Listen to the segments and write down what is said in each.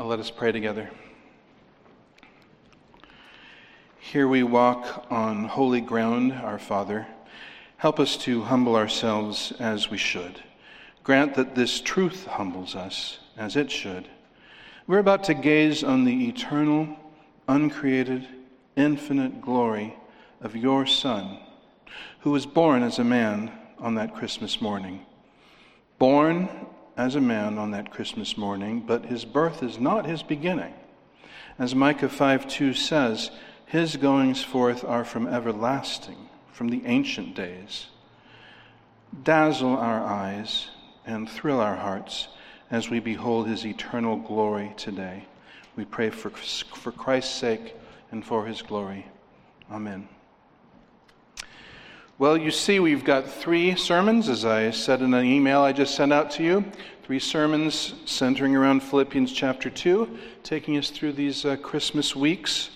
Uh, let us pray together. Here we walk on holy ground, our Father. Help us to humble ourselves as we should. Grant that this truth humbles us as it should. We're about to gaze on the eternal, uncreated, infinite glory of your Son, who was born as a man on that Christmas morning. Born as a man on that Christmas morning, but his birth is not his beginning. As Micah 5 2 says, his goings forth are from everlasting, from the ancient days. Dazzle our eyes and thrill our hearts as we behold his eternal glory today. We pray for, for Christ's sake and for his glory. Amen. Well, you see, we've got three sermons, as I said in an email I just sent out to you. Three sermons centering around Philippians chapter 2, taking us through these uh, Christmas weeks.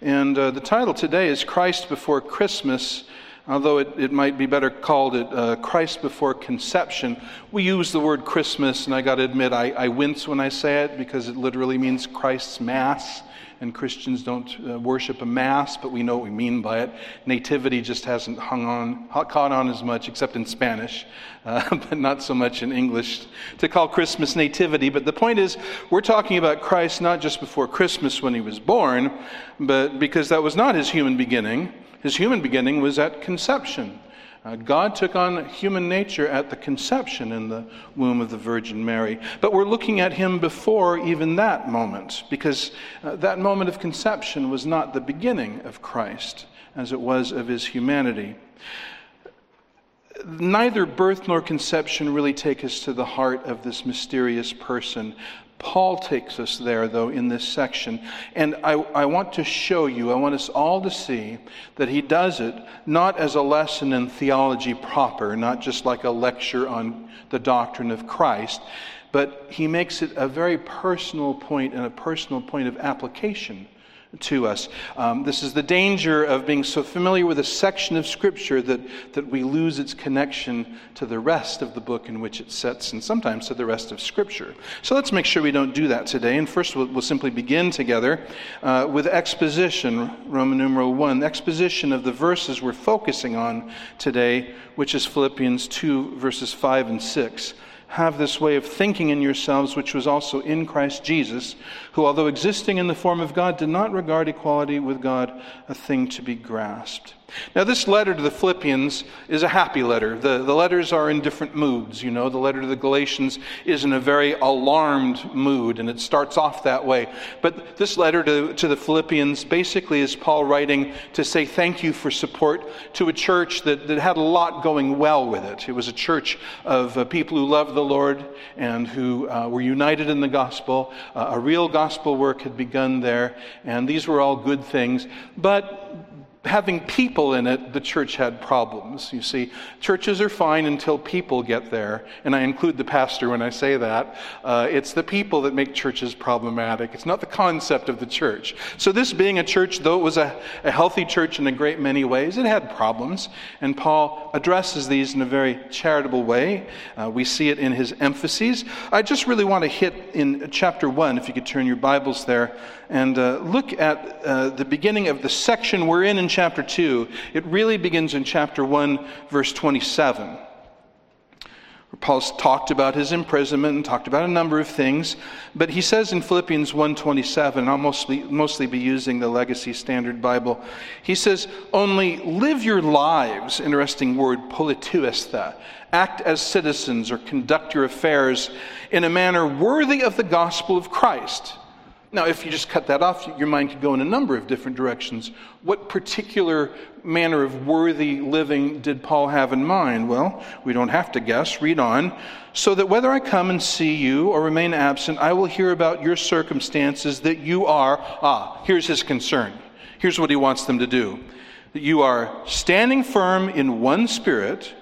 And uh, the title today is Christ Before Christmas, although it, it might be better called it uh, Christ Before Conception. We use the word Christmas, and I got to admit, I, I wince when I say it because it literally means Christ's Mass and Christians don't uh, worship a mass, but we know what we mean by it. Nativity just hasn't hung on, caught on as much, except in Spanish, uh, but not so much in English to call Christmas nativity. But the point is, we're talking about Christ not just before Christmas when he was born, but because that was not his human beginning. His human beginning was at conception. Uh, God took on human nature at the conception in the womb of the Virgin Mary. But we're looking at him before even that moment, because uh, that moment of conception was not the beginning of Christ as it was of his humanity. Neither birth nor conception really take us to the heart of this mysterious person. Paul takes us there, though, in this section. And I, I, want to show you, I want us all to see that he does it not as a lesson in theology proper, not just like a lecture on the doctrine of Christ, but he makes it a very personal point and a personal point of application to us. Um, this is the danger of being so familiar with a section of Scripture that, that we lose its connection to the rest of the book in which it sets, and sometimes to the rest of Scripture. So let's make sure we don't do that today. And first, we'll, we'll simply begin together uh, with exposition, Roman numeral 1, exposition of the verses we're focusing on today, which is Philippians 2, verses 5 and 6 have this way of thinking in yourselves, which was also in Christ Jesus, who, although existing in the form of God, did not regard equality with God a thing to be grasped. Now, this letter to the Philippians is a happy letter. The, the letters are in different moods. You know, the letter to the Galatians is in a very alarmed mood, and it starts off that way. But this letter to, to the Philippians basically is Paul writing to say thank you for support to a church that, that had a lot going well with it. It was a church of uh, people who loved the Lord and who uh, were united in the gospel. Uh, a real gospel work had begun there, and these were all good things. But having people in it, the church had problems. You see, churches are fine until people get there, and I include the pastor when I say that. Uh, it's the people that make churches problematic. It's not the concept of the church. So, this being a church, though it was a, a healthy church in a great many ways, it had problems, and Paul addresses these in a very charitable way. Uh, we see it in his emphases. I just really want to hit in chapter 1, if you could turn your Bibles there, and uh, look at uh, the beginning of the section we're in in chapter 2. It really begins in chapter 1, verse 27. Where Paul's talked about his imprisonment and talked about a number of things, but he says in Philippians 1:27, I'll mostly, mostly be using the Legacy Standard Bible. He says, "Only live your lives." Interesting word, politeuesthe. Act as citizens or conduct your affairs in a manner worthy of the gospel of Christ now, if you just cut that off, your mind could go in a number of different directions. What particular manner of worthy living did Paul have in mind? Well, we don't have to guess. Read on. So that whether I come and see you or remain absent, I will hear about your circumstances that you are. Ah, here's his concern. Here's what he wants them to do that you are standing firm in one spirit,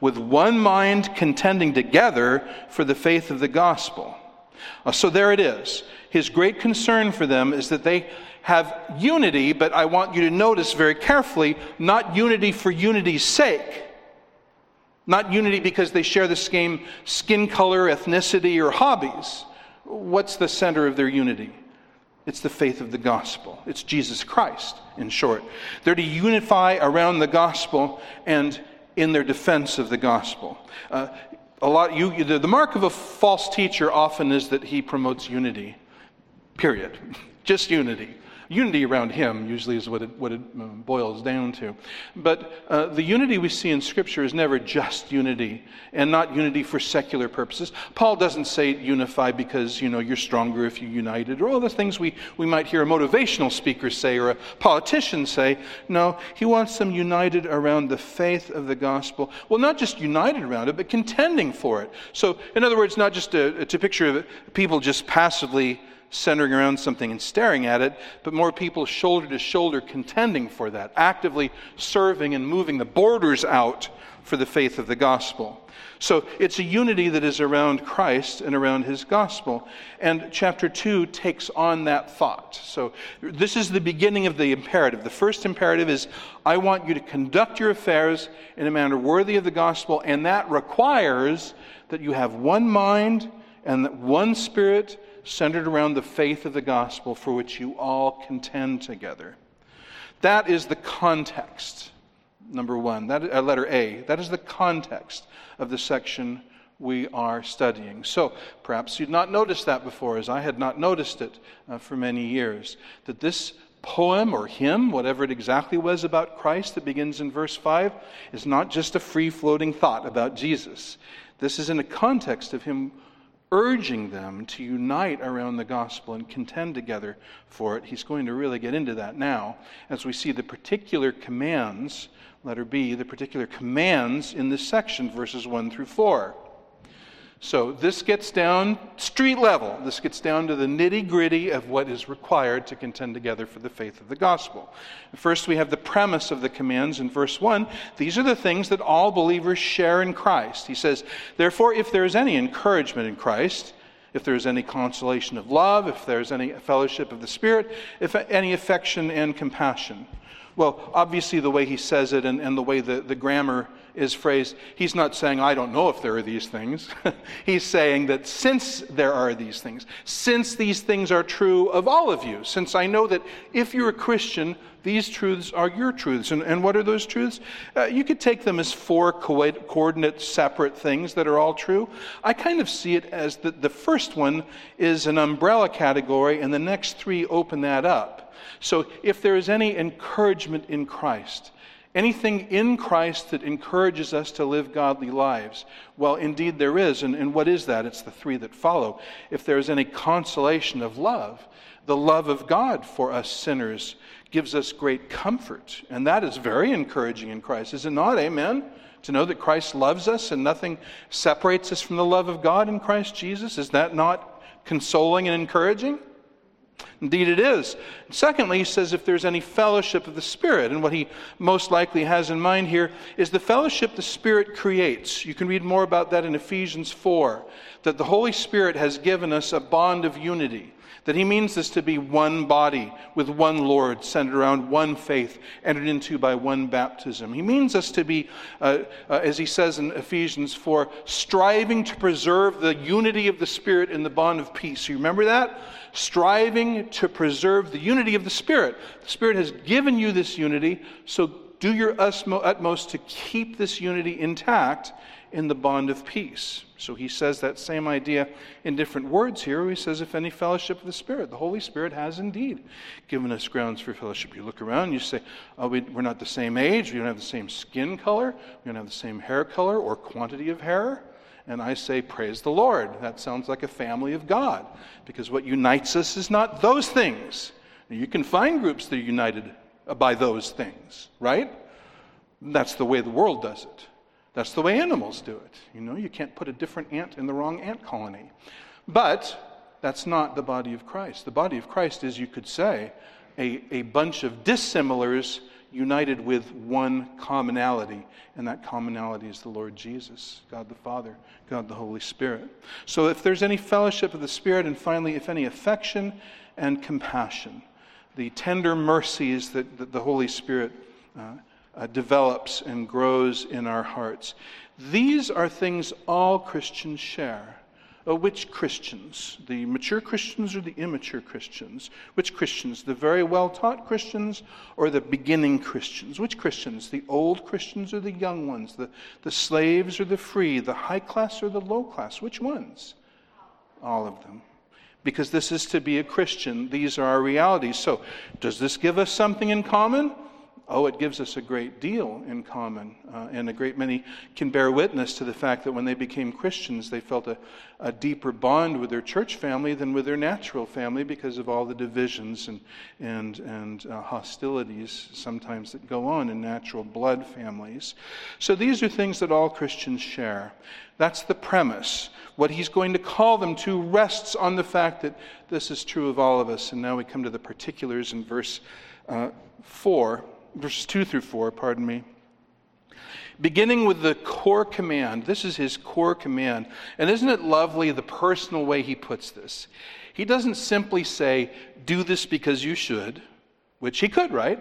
with one mind contending together for the faith of the gospel. Uh, so there it is. His great concern for them is that they have unity, but I want you to notice very carefully not unity for unity's sake. Not unity because they share the same skin color, ethnicity, or hobbies, what's the center of their unity? It's the faith of the gospel. It's Jesus Christ, in short. They're to unify around the gospel and in their defense of the gospel. Uh, a lot, you, the, the mark of a false teacher often is that he promotes unity, period. Just unity. Unity around him usually is what it, what it um, boils down to. But uh, the unity we see in Scripture is never just unity and not unity for secular purposes. Paul doesn't say unify because you know you're stronger if you're united or all the things we, we might hear a motivational speaker say or a politician say. No, he wants them united around the faith of the gospel. Well, not just united around it, but contending for it. So, in other words, not just a, to picture of people just passively centering around something and staring at it, but more people shoulder to shoulder contending for that, actively serving and moving the borders out for the faith of the gospel. So it's a unity that is around Christ and around his gospel. And chapter 2 takes on that thought. So this is the beginning of the imperative. The first imperative is I want you to conduct your affairs in a manner worthy of the gospel, and that requires that you have one mind and that one spirit centered around the faith of the gospel for which you all contend together. That is the context, number one. That, uh, letter A. That is the context of the section we are studying. So perhaps you'd not noticed that before, as I had not noticed it uh, for many years, that this poem or hymn, whatever it exactly was about Christ that begins in verse 5, is not just a free floating thought about Jesus. This is in the context of him urging them to unite around the gospel and contend together for it. He's going to really get into that now as we see the particular commands, letter B, the particular commands in this section, verses 1 through 4. So this gets down street level. This gets down to the nitty gritty of what is required to contend together for the faith of the gospel. First, we have the premise of the commands in verse 1. These are the things that all believers share in Christ. He says, Therefore, if there is any encouragement in Christ, if there is any consolation of love, if there is any fellowship of the Spirit, if any affection and compassion. Well, obviously, the way he says it and, and the way the, the grammar is phrased, he's not saying, I don't know if there are these things. he's saying that since there are these things, since these things are true of all of you, since I know that if you're a Christian, these truths are your truths. And, and what are those truths? Uh, you could take them as four co- coordinate separate things that are all true. I kind of see it as that the first one is an umbrella category, and the next three open that up. So if there is any encouragement in Christ, anything in Christ that encourages us to live godly lives? Well, indeed there is. And, and what is that? It's the three that follow. If there is any consolation of love, the love of God for us sinners gives us great comfort. And that is very encouraging in Christ, is it not? Amen? To know that Christ loves us and nothing separates us from the love of God in Christ Jesus, is that not consoling and encouraging? Indeed, it is. Secondly, he says if there's any fellowship of the Spirit, and what he most likely has in mind here is the fellowship the Spirit creates. You can read more about that in Ephesians 4, that the Holy Spirit has given us a bond of unity that he means this to be one body with one Lord, centered around one faith, entered into by one baptism. He means us to be, uh, uh, as he says in Ephesians 4, striving to preserve the unity of the Spirit in the bond of peace. You remember that? Striving to preserve the unity of the Spirit. The Spirit has given you this unity, so do your utmost to keep this unity intact in the bond of peace. So he says that same idea in different words here. He says, if any fellowship of the Spirit, the Holy Spirit has indeed given us grounds for fellowship. You look around, you say, oh, we, are not the same age, we don't have the same skin color, we don't have the same hair color or quantity of hair. And I say, Praise the Lord. That sounds like a family of God, because what unites us is not those things. You can find groups that are united by those things, right? That's the way the world does it. That's the way animals do it. You know, you can't put a different ant in the wrong ant colony. But that's not the body of Christ. The body of Christ is, you could say, a, a bunch of dissimilars united with one commonality, and that commonality is the Lord Jesus, God the Father, God the Holy Spirit. So if there's any fellowship of the Spirit, and finally, if any affection and compassion, the tender mercies that, that the Holy Spirit uh, uh, develops and grows in our hearts. These are things all Christians share. Uh, which Christians? The mature Christians or the immature Christians? Which Christians? The very well taught Christians or the beginning Christians? Which Christians? The old Christians or the young ones? The, the slaves or the free? The high class or the low class? Which ones? All of them. Because this is to be a Christian, these are our realities. So, does this give us something in common? Oh, it gives us a great deal in common. Uh, and a great many can bear witness to the fact that when they became Christians, they felt a, a deeper bond with their church family than with their natural family because of all the divisions and, and, and uh, hostilities sometimes that go on in natural blood families. So these are things that all Christians share. That's the premise. What he's going to call them to rests on the fact that this is true of all of us. And now we come to the particulars in verse uh, 4 verses 2 through 4, pardon me. Beginning with the core command. This is his core command. And isn't it lovely the personal way he puts this? He doesn't simply say, do this because you should, which he could, right?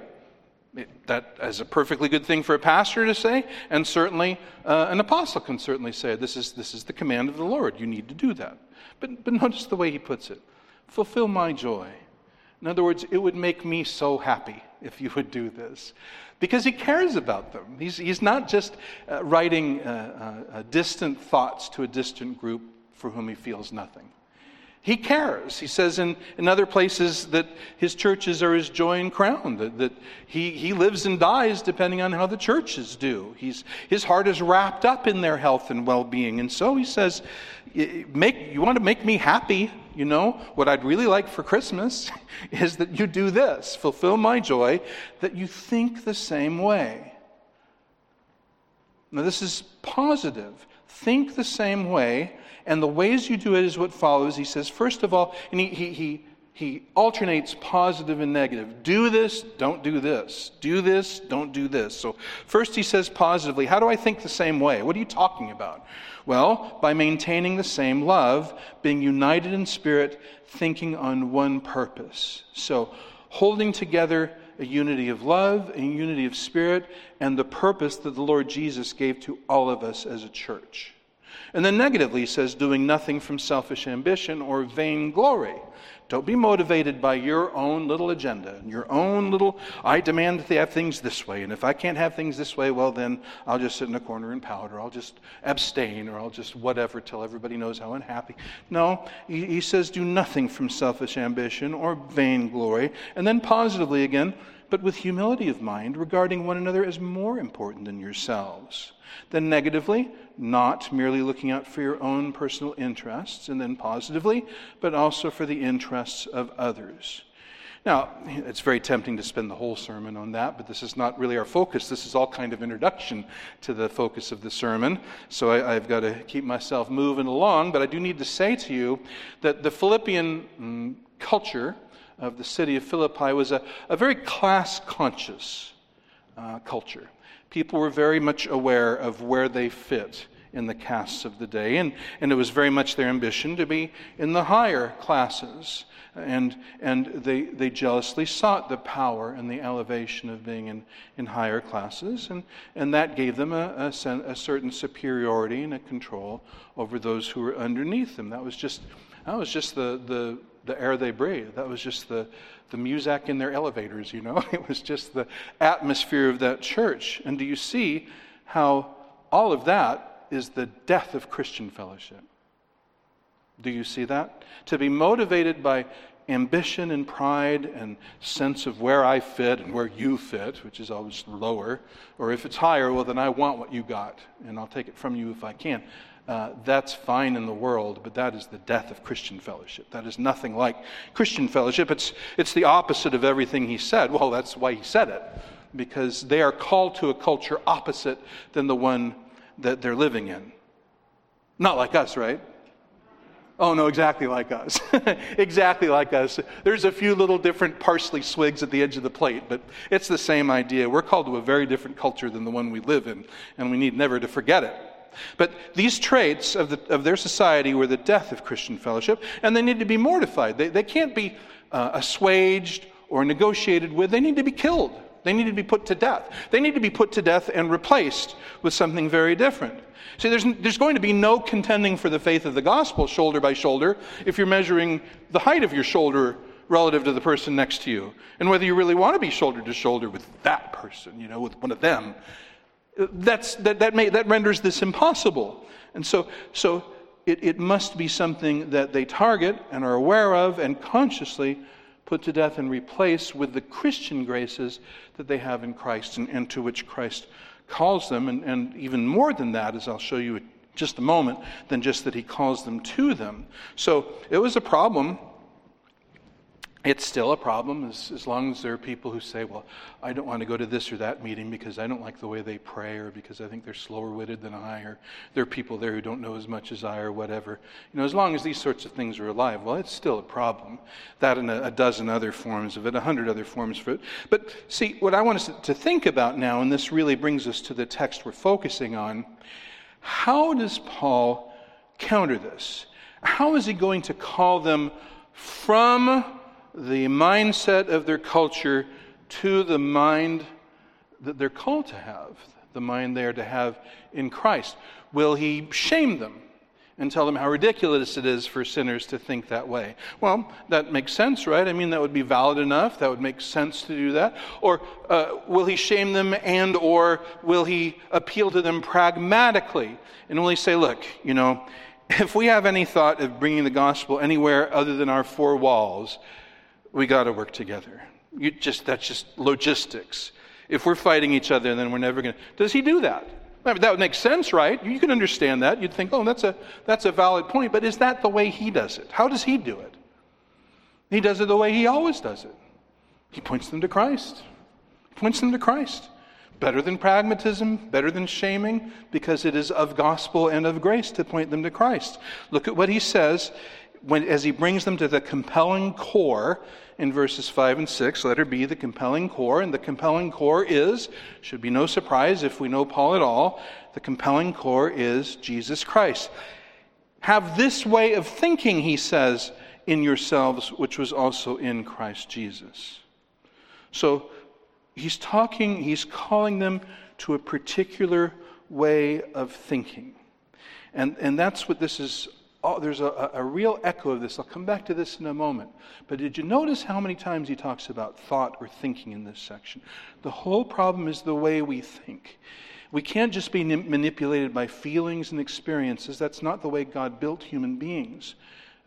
That is a perfectly good thing for a pastor to say, and certainly uh, an apostle can certainly say, this is, this is the command of the Lord. You need to do that. But, but notice the way he puts it fulfill my joy. In other words, it would make me so happy if you would do this. Because he cares about them. He's, he's not just uh, writing uh, uh, distant thoughts to a distant group for whom he feels nothing. He cares. He says in, in other places that his churches are his joy and crown, that, that he, he lives and dies depending on how the churches do. He's, his heart is wrapped up in their health and well being. And so he says, make, You want to make me happy? You know, what I'd really like for Christmas is that you do this fulfill my joy, that you think the same way. Now, this is positive. Think the same way and the ways you do it is what follows. He says, first of all, and he, he, he, he alternates positive and negative. Do this, don't do this. Do this, don't do this. So, first he says positively, How do I think the same way? What are you talking about? Well, by maintaining the same love, being united in spirit, thinking on one purpose. So, holding together a unity of love, a unity of spirit, and the purpose that the Lord Jesus gave to all of us as a church. And then negatively, he says, doing nothing from selfish ambition or vain glory. Don't be motivated by your own little agenda, your own little, I demand that they have things this way. And if I can't have things this way, well, then I'll just sit in a corner and pout, or I'll just abstain, or I'll just whatever till everybody knows how unhappy. No, he, he says, do nothing from selfish ambition or vain glory. And then positively again, but with humility of mind, regarding one another as more important than yourselves. Then negatively, not merely looking out for your own personal interests, and then positively, but also for the interests of others. Now, it's very tempting to spend the whole sermon on that, but this is not really our focus. This is all kind of introduction to the focus of the sermon. So I, have got to keep myself moving along, but I do need to say to you that the Philippian mm, culture of the city of Philippi was a, a very class conscious uh, culture people were very much aware of where they fit in the castes of the day, and, and it was very much their ambition to be in the higher classes. And, and they, they jealously sought the power and the elevation of being in, in higher classes, and, and that gave them a, a, a certain superiority and a control over those who were underneath them. That was just, that was just the, the, the air they breathed. That was just the, the music in their elevators, you know? It was just the atmosphere of that church. And do you see how all of that is the death of Christian fellowship? Do you see that? To be motivated by ambition and pride and sense of where I fit and where you fit, which is always lower, or if it's higher, well, then I want what you got, and I'll take it from you if I can uh, that's fine in the world, but that is the death of Christian fellowship. That is nothing like Christian fellowship. It's, it's the opposite of everything he said. Well, that's why he said it, because they are called to a culture opposite than the one that they're living in. Not like us, right? Oh, no, exactly like us. exactly like us. There's a few little different parsley swigs at the edge of the plate, but it's the same idea. We're called to a very different culture than the one we live in, and we need never to forget it. But these traits of, the, of their society were the death of Christian fellowship, and they need to be mortified. They, they can't be uh, assuaged or negotiated with, they need to be killed. They need to be put to death. They need to be put to death and replaced with something very different. See, there's, there's going to be no contending for the faith of the gospel shoulder by shoulder if you're measuring the height of your shoulder relative to the person next to you. And whether you really want to be shoulder to shoulder with that person, you know, with one of them, that's, that, that, may, that renders this impossible. And so, so it, it must be something that they target and are aware of and consciously put to death and replace with the Christian graces that they have in Christ and, and to which Christ calls them. And, and even more than that, as I'll show you in just a moment, than just that he calls them to them. So it was a problem it's still a problem as, as long as there are people who say, well, I don't want to go to this or that meeting because I don't like the way they pray or because I think they're slower witted than I or there are people there who don't know as much as I or whatever. You know, as long as these sorts of things are alive, well, it's still a problem. That and a, a dozen other forms of it, a hundred other forms of it. But see, what I want us to think about now, and this really brings us to the text we're focusing on, how does Paul counter this? How is he going to call them from the mindset of their culture to the mind that they're called to have, the mind they are to have in Christ? Will he shame them and tell them how ridiculous it is for sinners to think that way? Well, that makes sense, right? I mean, that would be valid enough. That would make sense to do that. Or uh, will he shame them and or will he appeal to them pragmatically? And will he say, look, you know, if we have any thought of bringing the gospel anywhere other than our four walls, we got to work together. You just that's just logistics. If we're fighting each other, then we're never going to. Does he do that? I mean, that would make sense, right? You can understand that. You'd think, oh, that's a that's a valid point. But is that the way he does it? How does he do it? He does it the way he always does it. He points them to Christ. He points them to Christ. Better than pragmatism, better than shaming, because it is of gospel and of grace to point them to Christ. Look at what he says when, as he brings them to the compelling core in verses 5 and 6, letter B, the compelling core. And the compelling core is, should be no surprise if we know Paul at all, the compelling core is Jesus Christ. Have this way of thinking, he says, in yourselves, which was also in Christ Jesus. So he's talking, he's calling them to a particular way of thinking. And, and that's what this is oh, there's a, a real echo of this. I'll come back to this in a moment. But did you notice how many times he talks about thought or thinking in this section? The whole problem is the way we think. We can't just be manipulated by feelings and experiences. That's not the way God built human beings.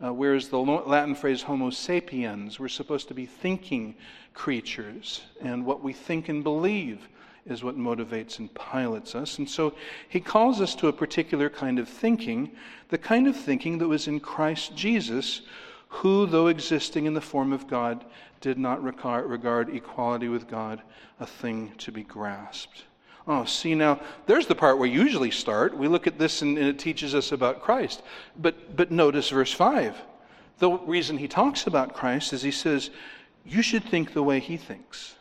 Uh, whereas the Latin phrase Homo sapiens, we're supposed to be thinking creatures, and what we think and believe is what motivates and pilots us. And so he calls us to a particular kind of thinking, the kind of thinking that was in Christ Jesus, who, though existing in the form of God, did not regard equality with God a thing to be grasped. Oh, see now, there's the part where we usually start. We look at this and, and it teaches us about Christ. But, but notice verse 5. The reason he talks about Christ is he says, You should think the way he thinks.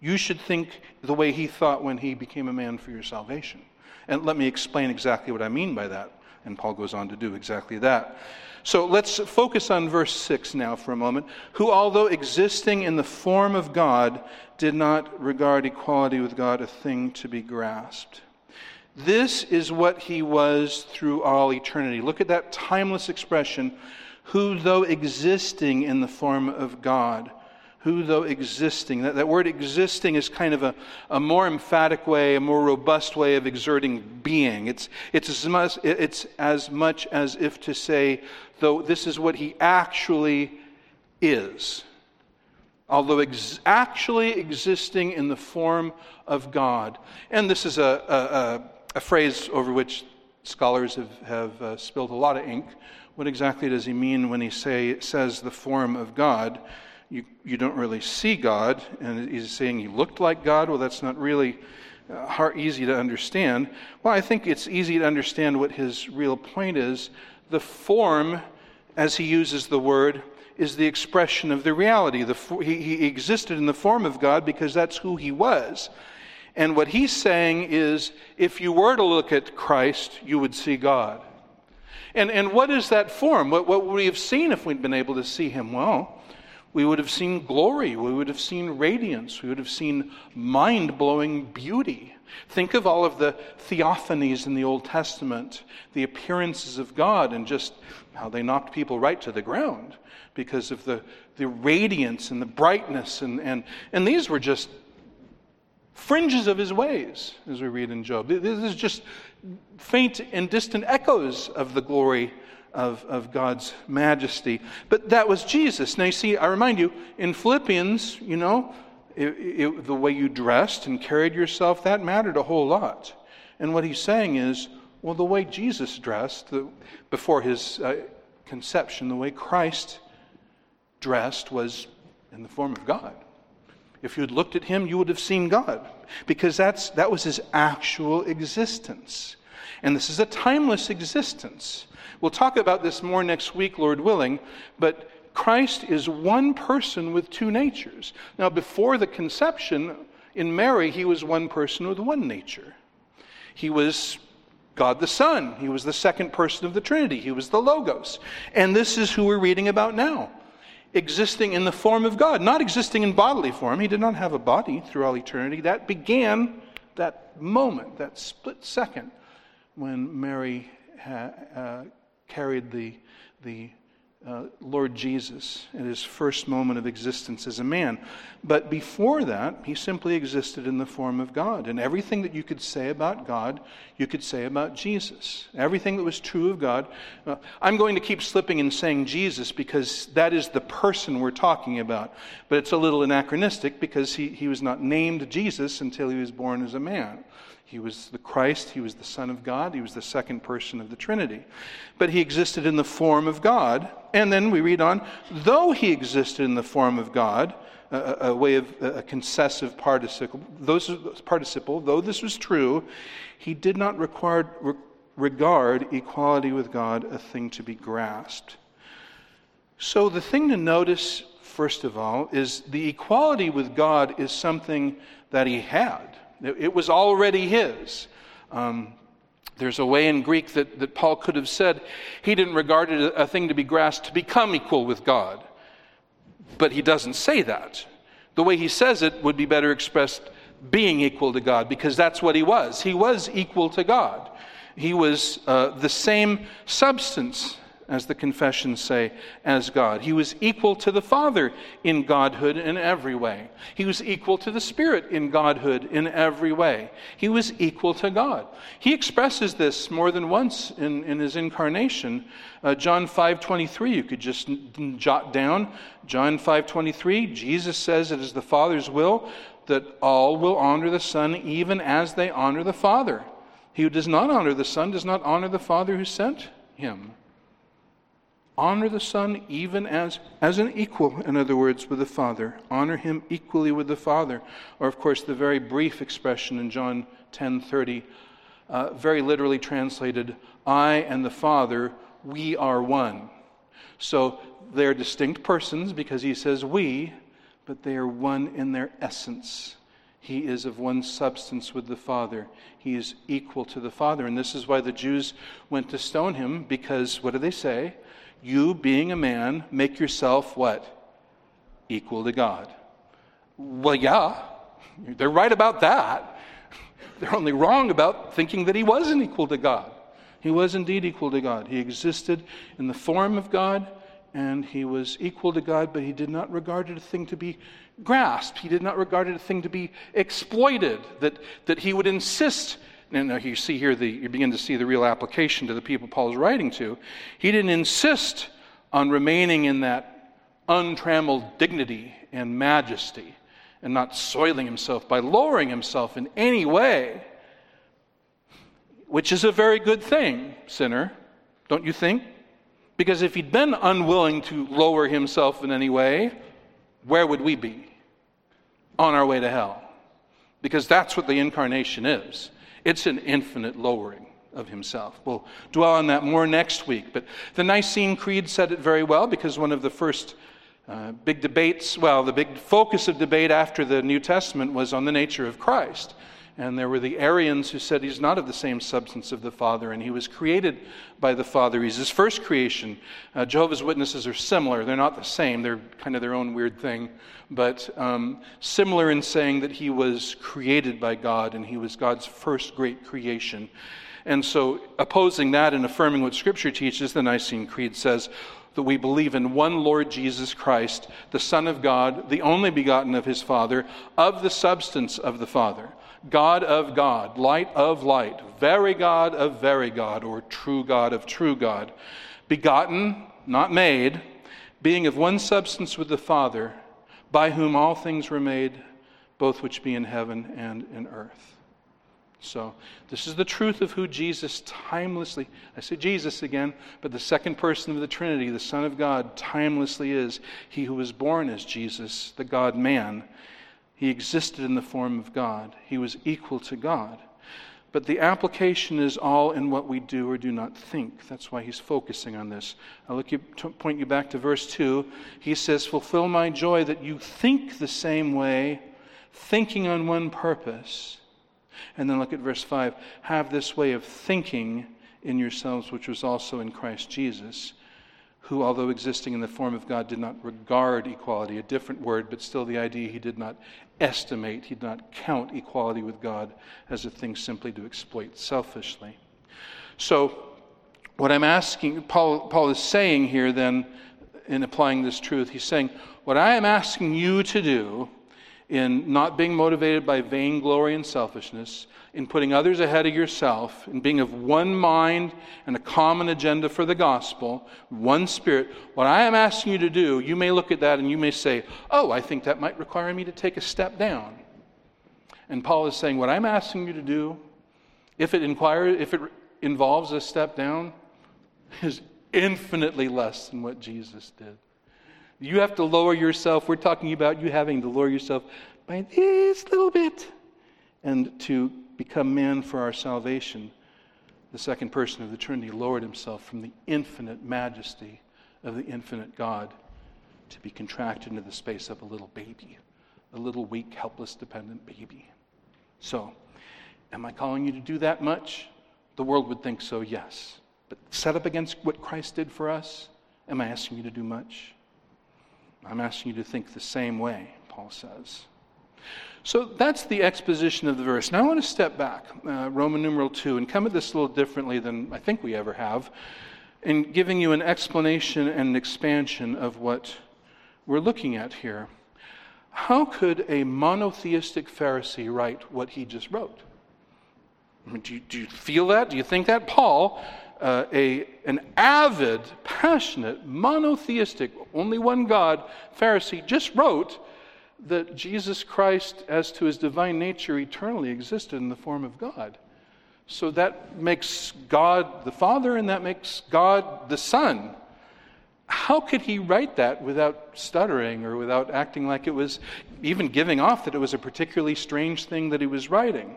You should think the way he thought when he became a man for your salvation. And let me explain exactly what I mean by that. And Paul goes on to do exactly that. So let's focus on verse 6 now for a moment. Who, although existing in the form of God, did not regard equality with God a thing to be grasped. This is what he was through all eternity. Look at that timeless expression who, though existing in the form of God, who, though existing, that, that word existing is kind of a, a more emphatic way, a more robust way of exerting being. It's, it's, as much, it's as much as if to say, though this is what he actually is. Although ex- actually existing in the form of God. And this is a, a, a phrase over which scholars have, have uh, spilled a lot of ink. What exactly does he mean when he say, says the form of God? You, you don't really see God. And he's saying he looked like God. Well, that's not really uh, hard, easy to understand. Well, I think it's easy to understand what his real point is. The form, as he uses the word, is the expression of the reality. The, he, he existed in the form of God because that's who he was. And what he's saying is if you were to look at Christ, you would see God. And, and what is that form? What, what would we have seen if we'd been able to see him? Well, We would have seen glory. We would have seen radiance. We would have seen mind blowing beauty. Think of all of the theophanies in the Old Testament, the appearances of God, and just how they knocked people right to the ground because of the, the radiance and the brightness. And, and, and these were just fringes of his ways, as we read in Job. This is just faint and distant echoes of the glory of, of God's majesty. But that was Jesus. Now, you see, I remind you, in Philippians, you know, it, it, the way you dressed and carried yourself, that mattered a whole lot. And what he's saying is, well, the way Jesus dressed the, before his uh, conception, the way Christ dressed was in the form of God. If you had looked at him, you would have seen God, because that's, that was his actual existence. And this is a timeless existence. We'll talk about this more next week, Lord willing, but Christ is one person with two natures. Now, before the conception in Mary, he was one person with one nature. He was God the Son, he was the second person of the Trinity, he was the Logos. And this is who we're reading about now existing in the form of God, not existing in bodily form. He did not have a body through all eternity. That began that moment, that split second, when Mary ha- uh, carried the, the uh, Lord Jesus in his first moment of existence as a man. But before that, he simply existed in the form of God. And everything that you could say about God, you could say about Jesus. Everything that was true of God. Uh, I'm going to keep slipping and saying Jesus because that is the person we're talking about. But it's a little anachronistic because he, he was not named Jesus until he was born as a man. He was the Christ, he was the Son of God, he was the second person of the Trinity. But he existed in the form of God. And then we read on, though he existed in the form of God, a, a way of a concessive participle, those, participle, though this was true, he did not require, re, regard equality with God a thing to be grasped. So the thing to notice, first of all, is the equality with God is something that he had. It was already his. Um, there's a way in Greek that, that Paul could have said he didn't regard it a, thing to be grasped to become equal with God. But he doesn't say that. The way he says it would be better expressed being equal to God, because that's what he was. He was equal to God. He was uh, the same substance as the confessions say, as God. He was equal to the Father in godhood in every way. He was equal to the Spirit in godhood in every way. He was equal to God. He expresses this more than once in, in his incarnation. Uh, John 5.23, you could just jot down. John 5.23, Jesus says it is the Father's will that all will honor the Son even as they honor the Father. He who does not honor the Son does not honor the Father who sent him. Honor the Son even as, as an equal, in other words, with the Father. Honor him equally with the Father. Or, of course, the very brief expression in John 10:30, uh, very literally translated, I and the Father, we are one. So they're distinct persons because he says we, but they are one in their essence. He is of one substance with the Father. He is equal to the Father. And this is why the Jews went to stone him, because what do they say? You, being a man, make yourself what? Equal to God. Well, yeah, they're right about that. They're only wrong about thinking that he wasn't equal to God. He was indeed equal to God. He existed in the form of God, and he was equal to God, but he did not regard it a thing to be grasped. He did not regard it a thing to be exploited, that, that he would insist and uh, you see here the, you begin to see the real application to the people Paul is writing to. He didn't insist on remaining in that untrammeled dignity and majesty and not soiling himself by lowering himself in any way, which is a very good thing, sinner, don't you think? Because if he'd been unwilling to lower himself in any way, where would we be? On our way to hell. Because that's what the incarnation is. It's an infinite lowering of himself. We'll dwell on that more next week. But the Nicene Creed said it very well because one of the first uh, big debates, well, the big focus of debate after the New Testament was on the nature of Christ. And there were the Arians who said he's not of the same substance of the Father, and he was created by the Father. He's his first creation. Uh, Jehovah's Witnesses are similar. They're not the same, they're kind of their own weird thing, but um, similar in saying that he was created by God and he was God's first great creation. And so, opposing that and affirming what Scripture teaches, the Nicene Creed says, that we believe in one Lord Jesus Christ, the Son of God, the only begotten of his Father, of the substance of the Father, God of God, light of light, very God of very God, or true God of true God, begotten, not made, being of one substance with the Father, by whom all things were made, both which be in heaven and in earth. So, this is the truth of who Jesus timelessly, I say Jesus again, but the second person of the Trinity, the Son of God, timelessly is. He who was born as Jesus, the God man. He existed in the form of God, he was equal to God. But the application is all in what we do or do not think. That's why he's focusing on this. I'll look you, point you back to verse 2. He says, Fulfill my joy that you think the same way, thinking on one purpose and then look at verse 5 have this way of thinking in yourselves, which was also in Christ Jesus, who, although existing in the form of God, did not regard equality, a different word, but still the idea he did not estimate, he did not count equality with God as a thing simply to exploit selfishly. So, what I'm asking, Paul, Paul is saying here then, in applying this truth, he's saying, What I am asking you to do in not being motivated by vainglory and selfishness, in putting others ahead of yourself, in being of one mind and a common agenda for the gospel, one spirit, what I am asking you to do, you may look at that and you may say, Oh, I think that might require me to take a step down. And Paul is saying, What I'm asking you to do, if it, inquires, if it involves a step down, is infinitely less than what Jesus did. You have to lower yourself. We're talking about you having to lower yourself by this little bit and to become man for our salvation. The second person of the Trinity lowered himself from the infinite majesty of the infinite God to be contracted into the space of a little baby, a little weak, helpless, dependent baby. So, am I calling you to do that much? The world would think so, yes. But set up against what Christ did for us, am I asking you to do much? I'm asking you to think the same way, Paul says. So that's the exposition of the verse. Now I want to step back, uh, Roman numeral 2, and come at this a little differently than I think we ever have, in giving you an explanation and an expansion of what we're looking at here. How could a monotheistic Pharisee write what he just wrote? I mean, do, you, do you feel that? Do you think that? Paul uh, a, an avid, passionate, monotheistic, only one God Pharisee just wrote that Jesus Christ, as to his divine nature, eternally existed in the form of God. So that makes God the Father and that makes God the Son. How could he write that without stuttering or without acting like it was, even giving off that it was a particularly strange thing that he was writing?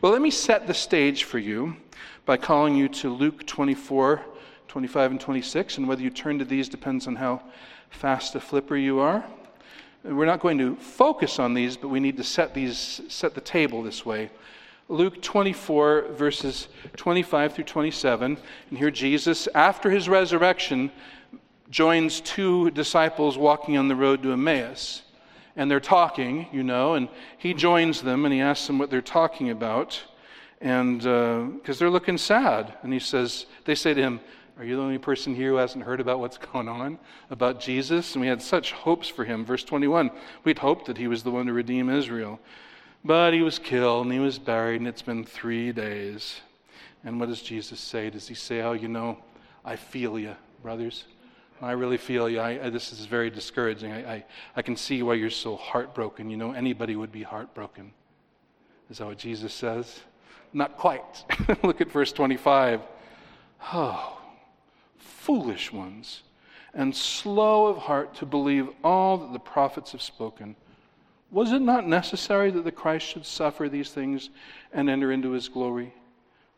Well, let me set the stage for you by calling you to Luke 24, 25, and 26. And whether you turn to these depends on how fast a flipper you are. We're not going to focus on these, but we need to set these set the table this way. Luke 24 verses 25 through 27, and here Jesus after his resurrection joins two disciples walking on the road to Emmaus. And they're talking, you know, and he joins them and he asks them what they're talking about and because uh, they're looking sad. And he says, they say to him, Are you the only person here who hasn't heard about what's going on about Jesus? And we had such hopes for him. Verse 21 we'd hoped that he was the one to redeem Israel. But he was killed and he was buried, and it's been three days. And what does Jesus say? Does he say, Oh, you know, I feel you, brothers? I really feel you. I, I, this is very discouraging. I, I, I can see why you're so heartbroken. You know, anybody would be heartbroken. Is that what Jesus says? Not quite. Look at verse 25. Oh, foolish ones, and slow of heart to believe all that the prophets have spoken. Was it not necessary that the Christ should suffer these things and enter into his glory?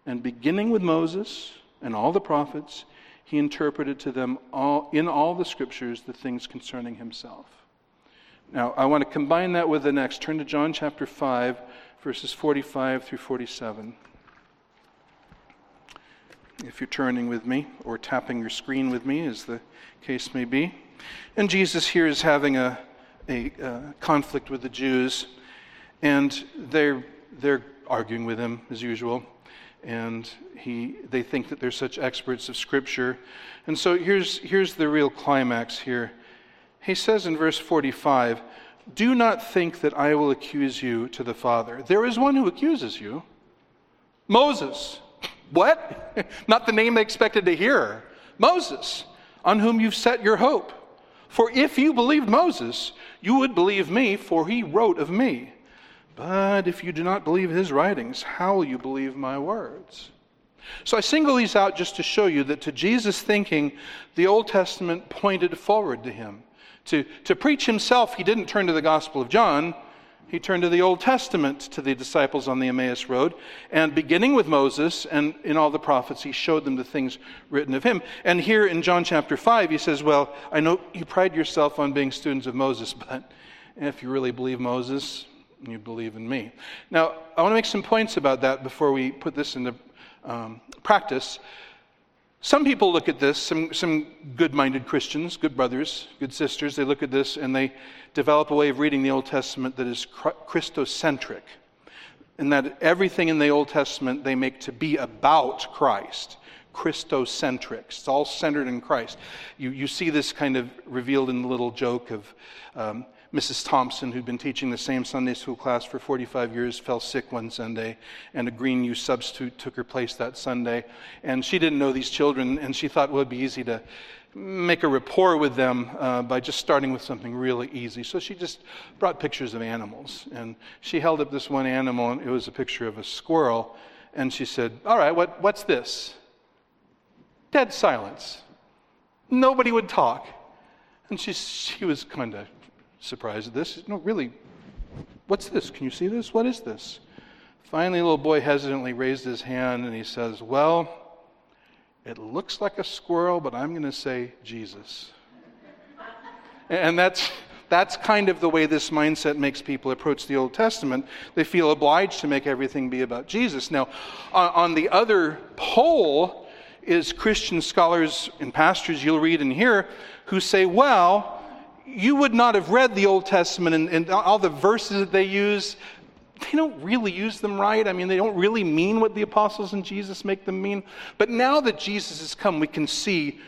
And beginning with Moses and all the prophets, he interpreted to them all, in all the scriptures the things concerning himself. Now, I want to combine that with the next. Turn to John chapter 5, verses 45 through 47. If you're turning with me or tapping your screen with me, as the case may be. And Jesus here is having a, a, a conflict with the Jews, and they're, they're arguing with him as usual. And he, they think that they're such experts of Scripture. And so here's, here's the real climax here. He says in verse 45 Do not think that I will accuse you to the Father. There is one who accuses you Moses. What? Not the name they expected to hear. Moses, on whom you've set your hope. For if you believed Moses, you would believe me, for he wrote of me. But if you do not believe his writings, how will you believe my words? So I single these out just to show you that to Jesus' thinking, the Old Testament pointed forward to him. To, to preach himself, he didn't turn to the Gospel of John, he turned to the Old Testament to the disciples on the Emmaus Road. And beginning with Moses and in all the prophets, he showed them the things written of him. And here in John chapter 5, he says, Well, I know you pride yourself on being students of Moses, but if you really believe Moses, you believe in me. Now, I want to make some points about that before we put this into um, practice. Some people look at this, some, some good minded Christians, good brothers, good sisters, they look at this and they develop a way of reading the Old Testament that is Christocentric, and that everything in the Old Testament they make to be about Christ. Christocentric. It's all centered in Christ. You, you see this kind of revealed in the little joke of um, Mrs. Thompson, who'd been teaching the same Sunday school class for 45 years, fell sick one Sunday, and a Green U substitute took her place that Sunday. And she didn't know these children, and she thought well, it would be easy to make a rapport with them uh, by just starting with something really easy. So she just brought pictures of animals. And she held up this one animal, and it was a picture of a squirrel. And she said, All right, what, what's this? Dead silence. Nobody would talk. And she, she was kind of surprised at this. No, really, what's this? Can you see this? What is this? Finally, the little boy hesitantly raised his hand and he says, Well, it looks like a squirrel, but I'm going to say Jesus. and that's, that's kind of the way this mindset makes people approach the Old Testament. They feel obliged to make everything be about Jesus. Now, on the other pole is Christian scholars and pastors you'll read and hear who say, well, you would not have read the Old Testament and, and all the verses that they use they don't really use them right. I mean, they don't really mean what the apostles and Jesus make them mean. But now that Jesus has come, we can see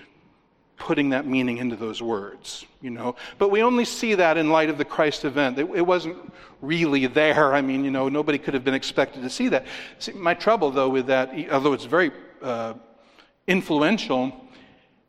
putting that meaning into those words, you know. But we only see that in light of the Christ event. It, it wasn't really there. I mean, you know, nobody could have been expected to see that. See, my trouble, though, with that, although it's very uh, influential,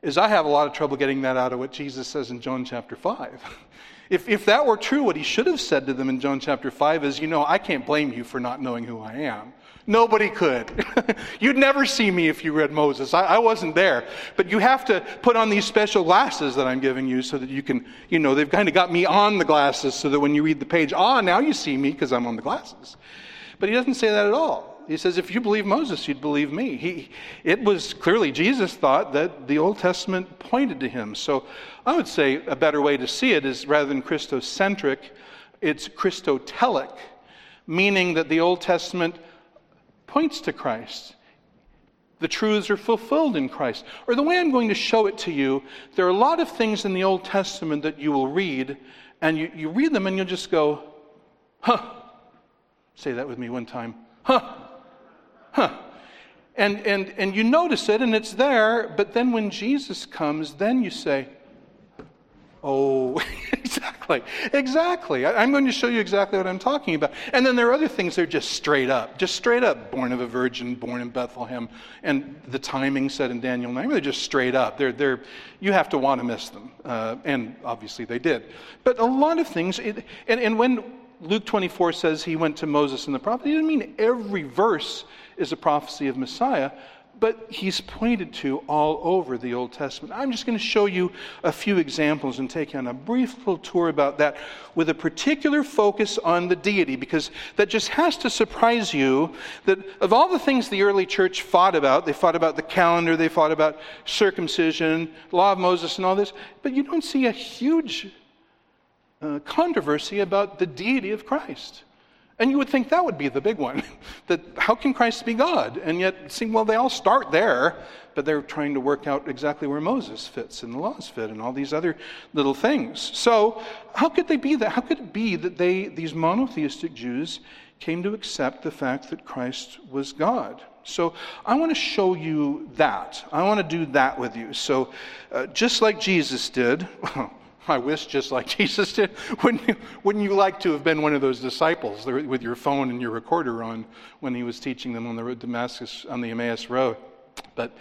is I have a lot of trouble getting that out of what Jesus says in John chapter 5. If, if that were true, what he should have said to them in John chapter 5 is, You know, I can't blame you for not knowing who I am. Nobody could. You'd never see me if you read Moses. I, I, wasn't there. But you have to put on these special glasses that I'm giving you so that you can, you know, they've kind of got me on the glasses so that when you read the page, ah, now you see me because I'm on the glasses. But he doesn't say that at all. He says, if you believe Moses, you'd believe me. He, it was clearly Jesus thought that the Old Testament pointed to him. So I would say a better way to see it is rather than Christocentric, it's Christotelic, meaning that the Old Testament points to Christ. The truths are fulfilled in Christ. Or the way I'm going to show it to you, there are a lot of things in the Old Testament that you will read, and you, you read them and you'll just go, huh. Say that with me one time. Huh huh. And, and, and you notice it and it's there, but then when Jesus comes, then you say, Oh, exactly, exactly. I, am going to show you exactly what I'm talking about. And then there are other things that are just straight up, just straight up, born of a virgin, born in Bethlehem, and the timing said in Daniel 9, they're just straight up. They're, they're, you have to want to miss them. Uh, and obviously they did. But a lot of things, it, and, and when Luke 24 says he went to Moses and the prophet, he didn't mean every verse is a prophecy of Messiah, but he's pointed to all over the Old Testament. I'm just going to show you a few examples and take you on a brief little tour about that with a particular focus on the deity, because that just has to surprise you that of all the things the early church fought about, they fought about the calendar, they fought about circumcision, law of Moses, and all this, but you don't see a huge uh, controversy about the deity of Christ. And you would think that would be the big one. that how can Christ be God? And yet, see, well, they all start there, but they're trying to work out exactly where Moses fits and the laws fit and all these other little things. So, how could they be that? How could it be that they, these monotheistic Jews, came to accept the fact that Christ was God? So, I want to show you that. I want to do that with you. So, uh, just like Jesus did, I wish just like Jesus did. Wouldn't you, wouldn't you like to have been one of those disciples with your phone and your recorder on when he was teaching them on the road Damascus on the Emmaus Road? But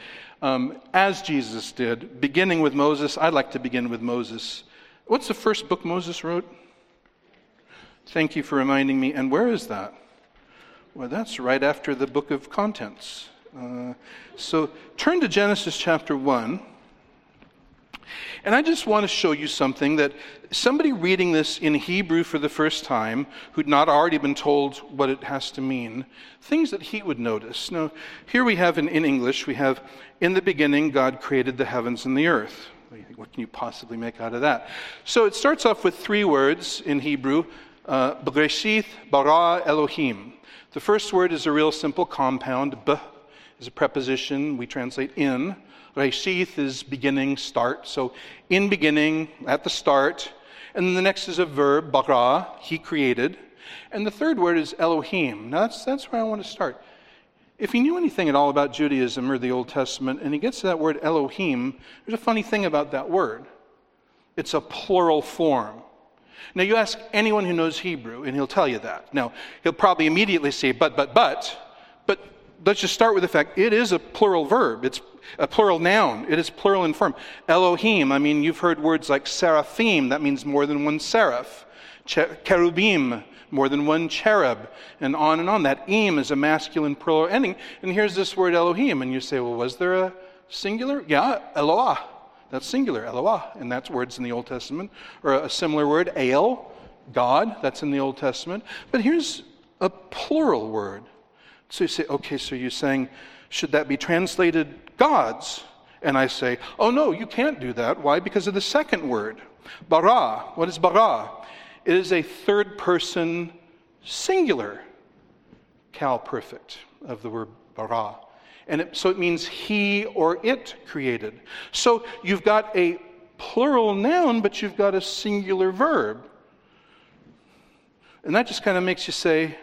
um, as Jesus did, beginning with Moses, I'd like to begin with Moses. What's the first book Moses wrote? Thank you for reminding me. And where is that? Well, that's right after the book of contents. Uh, so turn to Genesis chapter 1. And I just want to show you something that somebody reading this in Hebrew for the first time, who'd not already been told what it has to mean, things that he would notice. Now, here we have in, in English, we have, in the beginning, God created the heavens and the earth. What can you possibly make out of that? So it starts off with three words in Hebrew uh, bara, Elohim. The first word is a real simple compound. B is a preposition we translate in. Reshith is beginning, start. So in beginning, at the start. And then the next is a verb, bara, he created. And the third word is Elohim. Now that's, that's where I want to start. If he knew anything at all about Judaism or the Old Testament, and he gets to that word Elohim, there's a funny thing about that word. It's a plural form. Now, you ask anyone who knows Hebrew, and he'll tell you that. Now, he'll probably immediately say, but, but, but, but let's just start with the fact it is a plural verb. It's a plural noun. It is plural in form. Elohim, I mean, you've heard words like seraphim, that means more than one seraph. Cherubim, more than one cherub, and on and on. That im is a masculine plural ending. And here's this word Elohim, and you say, well, was there a singular? Yeah, Eloah. That's singular, Eloah, and that's words in the Old Testament. Or a similar word, El, God, that's in the Old Testament. But here's a plural word. So you say, okay, so you're saying, should that be translated gods? And I say, oh no, you can't do that. Why? Because of the second word, bara. What is bara? It is a third person singular Qal perfect of the word bara. And it, so it means he or it created. So you've got a plural noun, but you've got a singular verb. And that just kind of makes you say,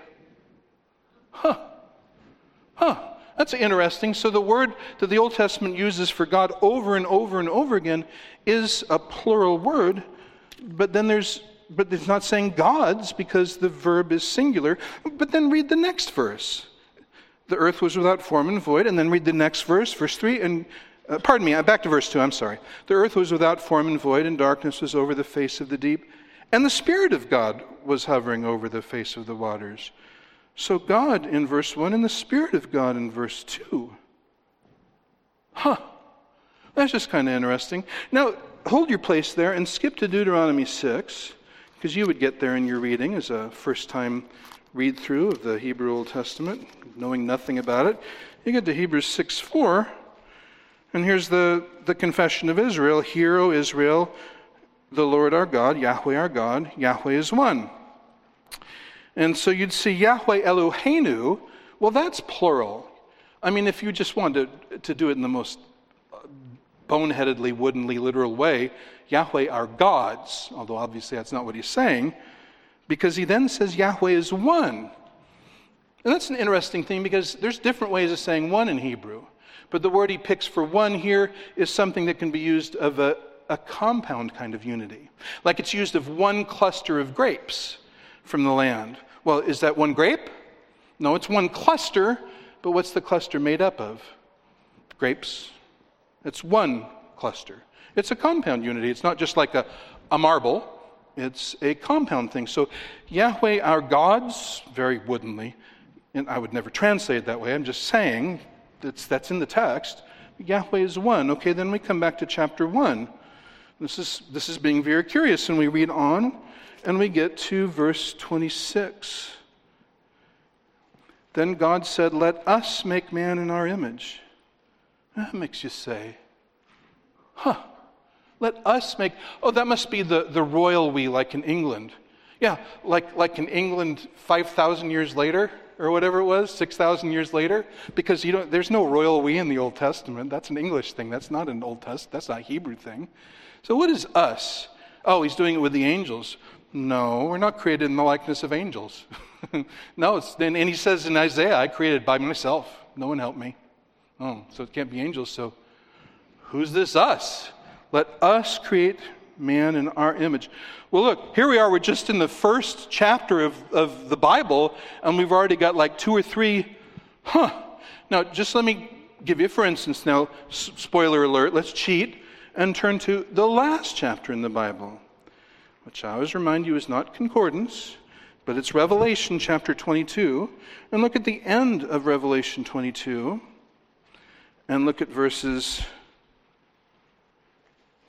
huh, huh, that's interesting. So the word that the Old Testament uses for God over and over and over again is a plural word, but then there's but it's not saying gods because the verb is singular. But then read the next verse. The earth was without form and void, and then read the next verse, verse 3, and uh, pardon me, back to verse 2, I'm sorry. The earth was without form and void, and darkness was over the face of the deep, and the Spirit of God was hovering over the face of the waters. So, God in verse 1 and the Spirit of God in verse 2. Huh. That's just kind of interesting. Now, hold your place there and skip to Deuteronomy 6, because you would get there in your reading as a first time read through of the Hebrew Old Testament, knowing nothing about it. You get to Hebrews 6 4, and here's the, the confession of Israel Hear, O Israel, the Lord our God, Yahweh our God, Yahweh is one. And so you'd see Yahweh Eloheinu, well, that's plural. I mean, if you just wanted to, to do it in the most boneheadedly, woodenly, literal way, Yahweh are gods, although obviously that's not what he's saying, because he then says Yahweh is one. And that's an interesting thing because there's different ways of saying one in Hebrew. But the word he picks for one here is something that can be used of a, a compound kind of unity. Like it's used of one cluster of grapes from the land. Well, is that one grape? No, it's one cluster, but what's the cluster made up of? Grapes. It's one cluster. It's a compound unity. It's not just like a, a marble, it's a compound thing. So, Yahweh, our gods, very woodenly, and I would never translate it that way, I'm just saying that's, that's in the text. Yahweh is one. Okay, then we come back to chapter 1. This is, this is being very curious, and we read on and we get to verse 26. Then God said, Let us make man in our image. That makes you say, Huh, let us make. Oh, that must be the, the royal we, like in England. Yeah, like, like in England 5,000 years later, or whatever it was, 6,000 years later, because you don't, there's no royal we in the Old Testament. That's an English thing. That's not an Old Testament. That's not a Hebrew thing. So what is us? Oh, he's doing it with the angels. No, we're not created in the likeness of angels. no, it's, and, and he says in Isaiah, I created by myself. No one helped me. Oh, so it can't be angels. So who's this us? Let us create man in our image. Well, look, here we are. We're just in the first chapter of, of the Bible, and we've already got like two or three, huh. Now, just let me give you, for instance, now, spoiler alert, let's cheat and turn to the last chapter in the Bible, which I always remind you is not concordance, but it's Revelation chapter 22. And look at the end of Revelation 22 and look at verses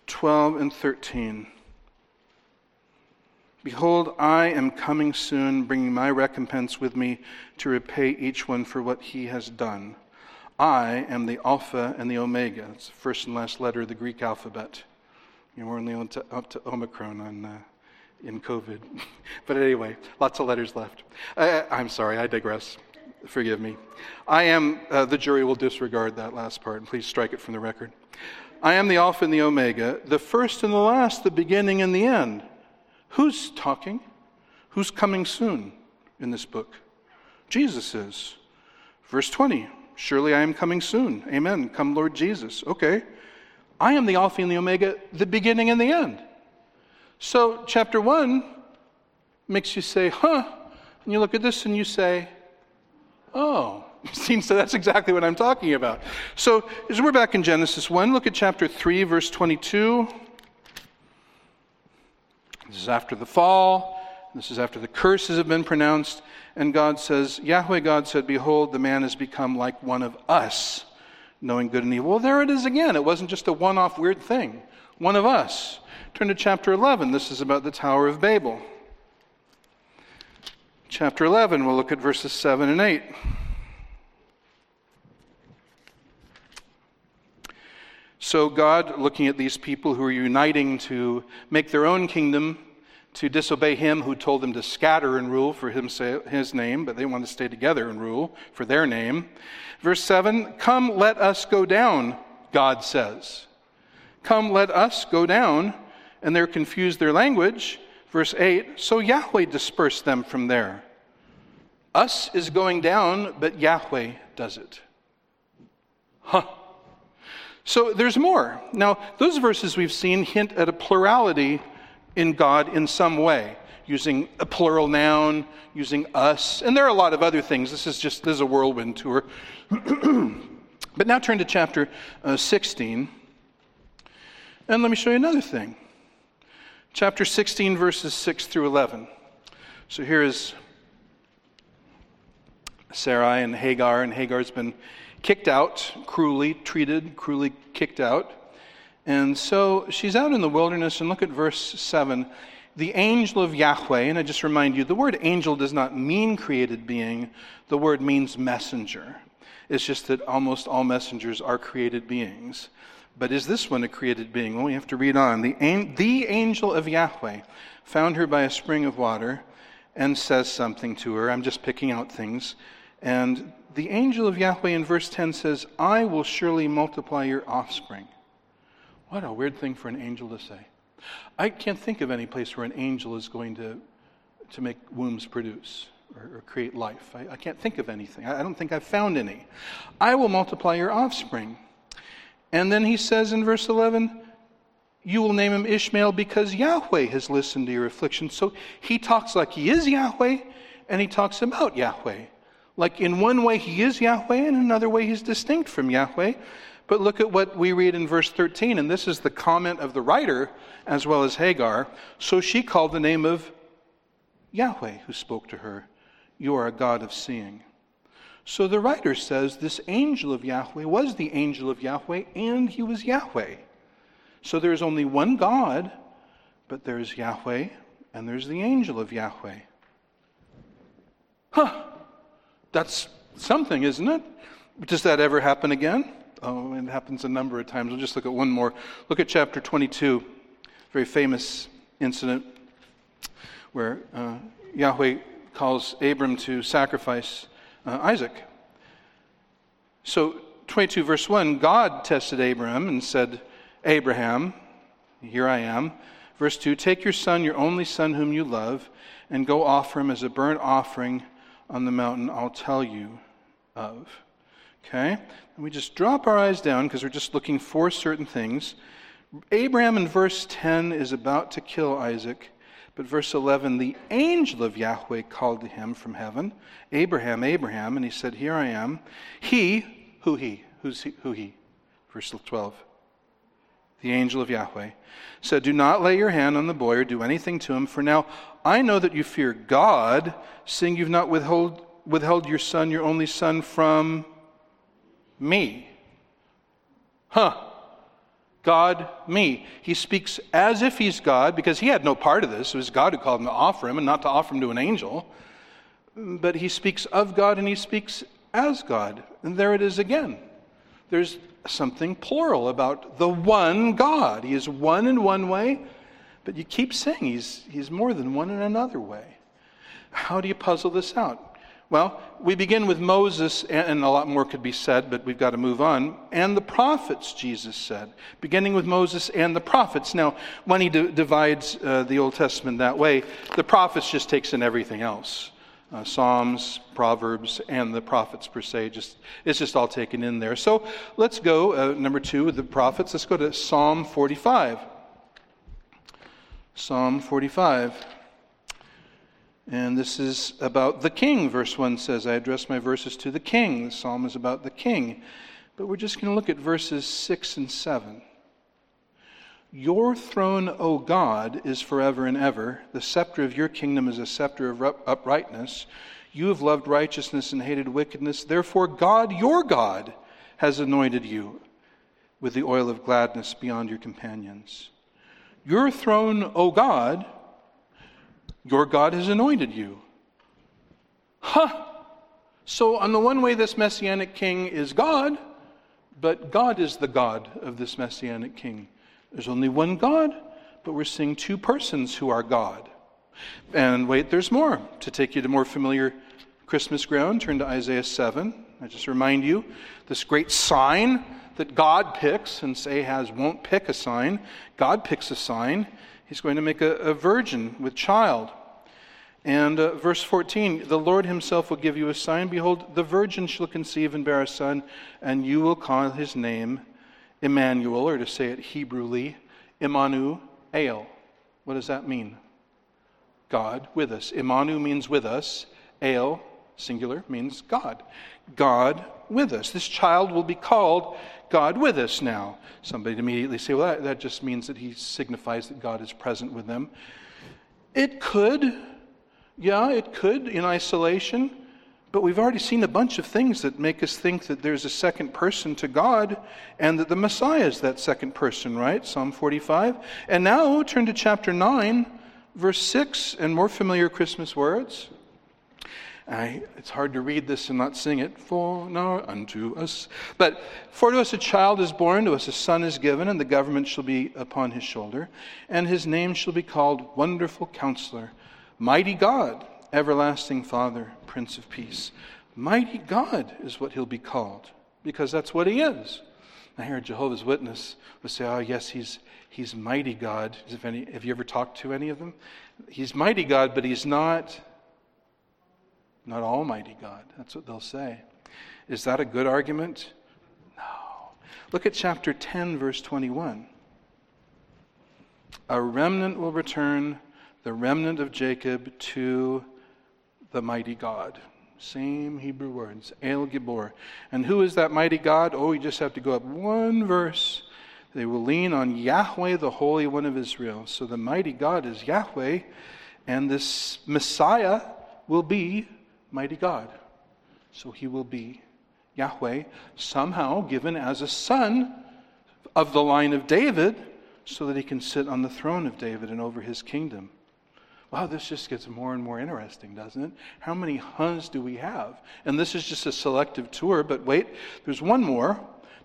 12 and 13. Behold, I am coming soon, bringing my recompense with me to repay each one for what he has done. I am the Alpha and the Omega. It's the first and last letter of the Greek alphabet. You know, we're only up to Omicron on, uh, in COVID. but anyway, lots of letters left. Uh, I'm sorry, I digress. Forgive me. I am, uh, the jury will disregard that last part, and please strike it from the record. I am the Alpha and the Omega, the first and the last, the beginning and the end. Who's talking? Who's coming soon in this book? Jesus is. Verse 20 Surely I am coming soon. Amen. Come, Lord Jesus. Okay. I am the Alpha and the Omega, the beginning and the end. So, chapter 1 makes you say, huh? And you look at this and you say, oh. Seems so that's exactly what I'm talking about. So, as we're back in Genesis 1, look at chapter 3, verse 22. This is after the fall. This is after the curses have been pronounced. And God says, Yahweh God said, Behold, the man has become like one of us, knowing good and evil. Well, there it is again. It wasn't just a one off weird thing. One of us. Turn to chapter 11. This is about the Tower of Babel. Chapter 11, we'll look at verses 7 and 8. So, God, looking at these people who are uniting to make their own kingdom, to disobey him who told them to scatter and rule for his name, but they want to stay together and rule for their name. Verse 7 Come, let us go down, God says. Come, let us go down. And they're confused their language. Verse 8 So Yahweh dispersed them from there. Us is going down, but Yahweh does it. Huh. So there's more. Now, those verses we've seen hint at a plurality in God in some way, using a plural noun, using us, and there are a lot of other things. This is just this is a whirlwind tour. but now turn to chapter uh, 16, and let me show you another thing. Chapter 16, verses 6 through 11. So here is Sarai and Hagar, and Hagar's been kicked out, cruelly treated, cruelly kicked out. And so she's out in the wilderness, and look at verse 7. The angel of Yahweh, and I just remind you, the word angel does not mean created being, the word means messenger. It's just that almost all messengers are created beings. But is this one a created being? Well, we have to read on. The, the angel of Yahweh found her by a spring of water and says something to her. I'm just picking out things. And the angel of Yahweh in verse 10 says, I will surely multiply your offspring. What a weird thing for an angel to say. I can't think of any place where an angel is going to, to make wombs produce or, or create life. I, I, can't think of anything. I, I don't think I've found any. I will multiply your offspring. And then he says in verse 11, You will name him Ishmael because Yahweh has listened to your affliction. So he talks like he is Yahweh and he talks about Yahweh. Like in one way he is Yahweh, and in another way he's distinct from Yahweh. But look at what we read in verse 13, and this is the comment of the writer as well as Hagar. So she called the name of Yahweh who spoke to her, You are a God of seeing. So the writer says this angel of Yahweh was the angel of Yahweh, and he was Yahweh. So there is only one God, but there's Yahweh, and there's the angel of Yahweh. Huh, that's something, isn't it? Does that ever happen again? Oh, it happens a number of times. We'll just look at one more. Look at chapter 22, very famous incident where uh, Yahweh calls Abram to sacrifice uh, Isaac. So, 22 verse 1 God tested Abram and said, Abraham, here I am. Verse 2 Take your son, your only son whom you love, and go offer him as a burnt offering on the mountain I'll tell you of. Okay? And we just drop our eyes down because we're just looking for certain things. Abraham in verse 10 is about to kill Isaac. But verse 11, the angel of Yahweh called to him from heaven, Abraham, Abraham, and he said, Here I am. He, who he? Who's he? Who he? Verse 12. The angel of Yahweh said, Do not lay your hand on the boy or do anything to him, for now I know that you fear God, seeing you've not withheld, withheld your son, your only son, from me. Huh. God, me. He speaks as if he's God because he had no part of this. It was God who called him to offer him and not to offer him to an angel. But he speaks of God and he speaks as God. And there it is again. There's something plural about the one God. He is one in one way, but you keep saying he's, he's more than one in another way. How do you puzzle this out? Well, we begin with Moses, and a lot more could be said, but we've got to move on. And the prophets, Jesus said, beginning with Moses and the prophets. Now, when he d- divides uh, the Old Testament that way, the prophets just takes in everything else. Uh, Psalms, Proverbs, and the prophets per se. Just it's just all taken in there. So let's go uh, number two with the prophets. Let's go to Psalm 45. Psalm 45. And this is about the king. Verse 1 says, I address my verses to the king. The psalm is about the king. But we're just going to look at verses 6 and 7. Your throne, O God, is forever and ever. The scepter of your kingdom is a scepter of uprightness. You have loved righteousness and hated wickedness. Therefore, God, your God, has anointed you with the oil of gladness beyond your companions. Your throne, O God, your God has anointed you. Huh! So, on the one way, this messianic king is God, but God is the God of this messianic king. There's only one God, but we're seeing two persons who are God. And wait, there's more. To take you to more familiar Christmas ground, turn to Isaiah 7. I just remind you this great sign that God picks, and Ahaz won't pick a sign. God picks a sign. He's going to make a, a virgin with child. And uh, verse 14 The Lord himself will give you a sign. Behold, the virgin shall conceive and bear a son, and you will call his name Emmanuel, or to say it Hebrewly, Imanu El. What does that mean? God with us. Imanu means with us. El, singular, means God. God with us. This child will be called God with us now. Somebody immediately say, well, that, that just means that he signifies that God is present with them. It could, yeah, it could in isolation, but we've already seen a bunch of things that make us think that there's a second person to God and that the Messiah is that second person, right? Psalm 45. And now turn to chapter 9, verse 6, and more familiar Christmas words. I, it's hard to read this and not sing it. For now unto us. But for to us a child is born, to us a son is given, and the government shall be upon his shoulder. And his name shall be called Wonderful Counselor, Mighty God, Everlasting Father, Prince of Peace. Mighty God is what he'll be called, because that's what he is. I hear Jehovah's Witness would say, Oh, yes, he's, he's mighty God. If any, have you ever talked to any of them? He's mighty God, but he's not not Almighty God. That's what they'll say. Is that a good argument? No. Look at chapter 10, verse 21. A remnant will return, the remnant of Jacob, to the mighty God. Same Hebrew words, El Gibor. And who is that mighty God? Oh, you just have to go up one verse. They will lean on Yahweh, the Holy One of Israel. So the mighty God is Yahweh, and this Messiah will be mighty God. So he will be Yahweh, somehow given as a son of the line of David, so that he can sit on the throne of David and over his kingdom. Wow, this just gets more and more interesting, doesn't it? How many huhs do we have? And this is just a selective tour, but wait, there's one more.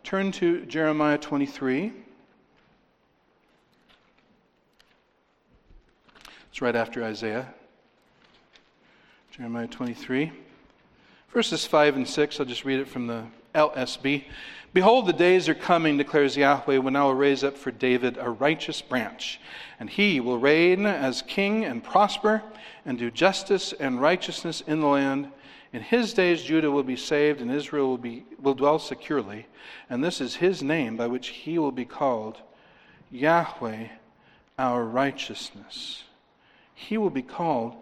Turn to Jeremiah 23. It's right after Isaiah. Jeremiah 23. Verses 5 and 6, I'll just read it from the LSB. Behold, the days are coming, declares Yahweh, when I will raise up for David a righteous branch, and he will reign as king and prosper, and do justice and righteousness in the land. In his days, Judah will be saved, and Israel will, be, will dwell securely. And this is his name by which he will be called Yahweh, our righteousness. He will be called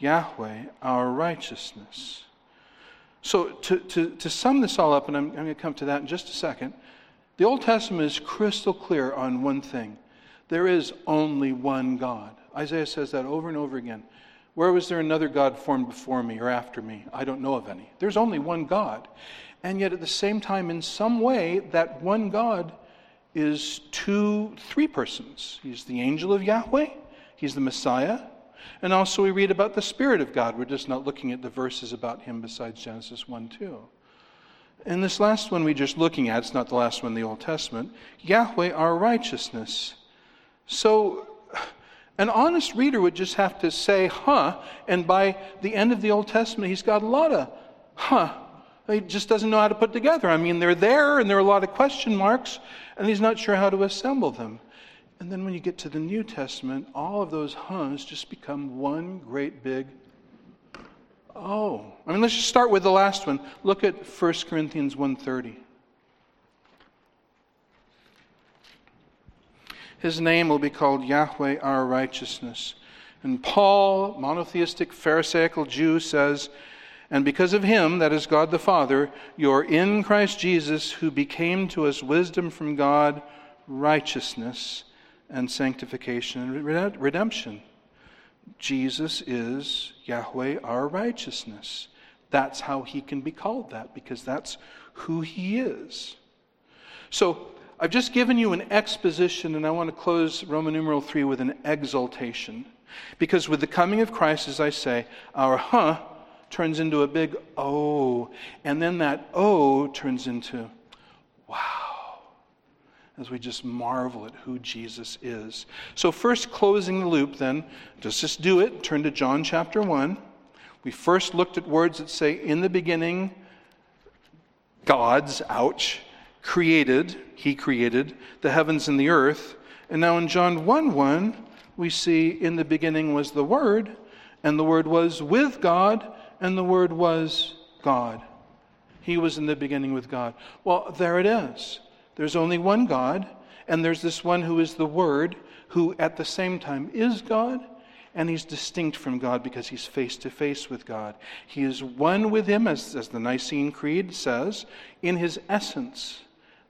Yahweh, our righteousness. So, to, to, to sum this all up, and I'm, I'm going to come to that in just a second, the Old Testament is crystal clear on one thing there is only one God. Isaiah says that over and over again. Where was there another God formed before me or after me? I don't know of any. There's only one God. And yet, at the same time, in some way, that one God is two, three persons. He's the angel of Yahweh, he's the Messiah, and also, we read about the Spirit of God. We're just not looking at the verses about Him besides Genesis 1 2. And this last one we're just looking at, it's not the last one in the Old Testament Yahweh, our righteousness. So, an honest reader would just have to say, huh, and by the end of the Old Testament, he's got a lot of, huh. He just doesn't know how to put together. I mean, they're there and there are a lot of question marks, and he's not sure how to assemble them. And then when you get to the New Testament, all of those huhs just become one great big oh. I mean, let's just start with the last one. Look at 1 Corinthians 1:30. His name will be called Yahweh our righteousness. And Paul, monotheistic Pharisaical Jew, says, And because of him, that is God the Father, you're in Christ Jesus, who became to us wisdom from God, righteousness and sanctification and redemption. Jesus is Yahweh, our righteousness. That's how he can be called that, because that's who he is. So, I've just given you an exposition, and I want to close Roman numeral 3 with an exaltation. Because with the coming of Christ, as I say, our huh turns into a big oh, and then that oh turns into wow as we just marvel at who Jesus is. So, first, closing the loop, then, let's just do it. Turn to John chapter 1. We first looked at words that say, In the beginning, God's, ouch, created, He created the heavens and the earth. And now in John 1 1, we see, In the beginning was the Word, and the Word was with God, and the Word was God. He was in the beginning with God. Well, there it is. There's only one God, and there's this one who is the Word, who at the same time is God, and he's distinct from God because he's face to face with God. He is one with him, as, as the Nicene Creed says, in his essence.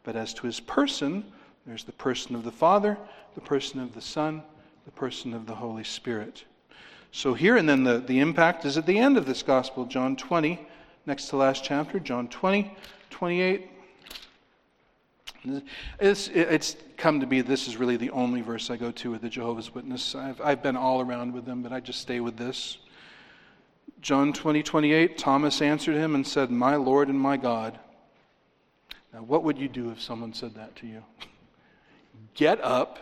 But as to his person, there's the person of the Father, the person of the Son, the person of the Holy Spirit. So here, and then the, the impact is at the end of this gospel, John 20, next to last chapter, John 20, 28. It's, it's come to be this is really the only verse I go to with the Jehovah's Witness. I've, I've been all around with them, but I just stay with this. John 20, 28, Thomas answered him and said, My Lord and my God. Now, what would you do if someone said that to you? Get up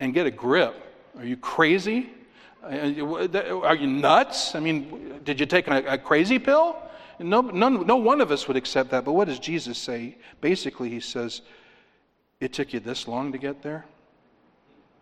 and get a grip. Are you crazy? Are you nuts? I mean, did you take a, a crazy pill? No, none, no one of us would accept that. But what does Jesus say? Basically, he says, it took you this long to get there?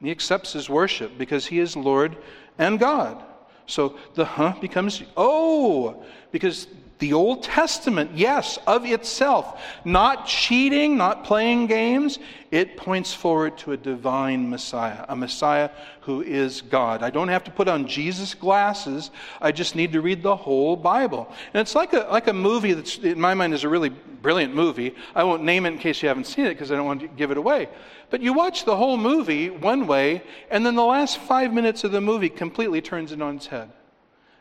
He accepts his worship because he is Lord and God. So the huh becomes oh, because the Old Testament, yes, of itself, not cheating, not playing games, it points forward to a divine Messiah, a Messiah who is God. I don't have to put on Jesus glasses, I just need to read the whole Bible. And it's like a, like a movie that's, in my mind, is a really brilliant movie. I won't name it in case you haven't seen it because I don't want to give it away. But you watch the whole movie one way, and then the last five minutes of the movie completely turns it on its head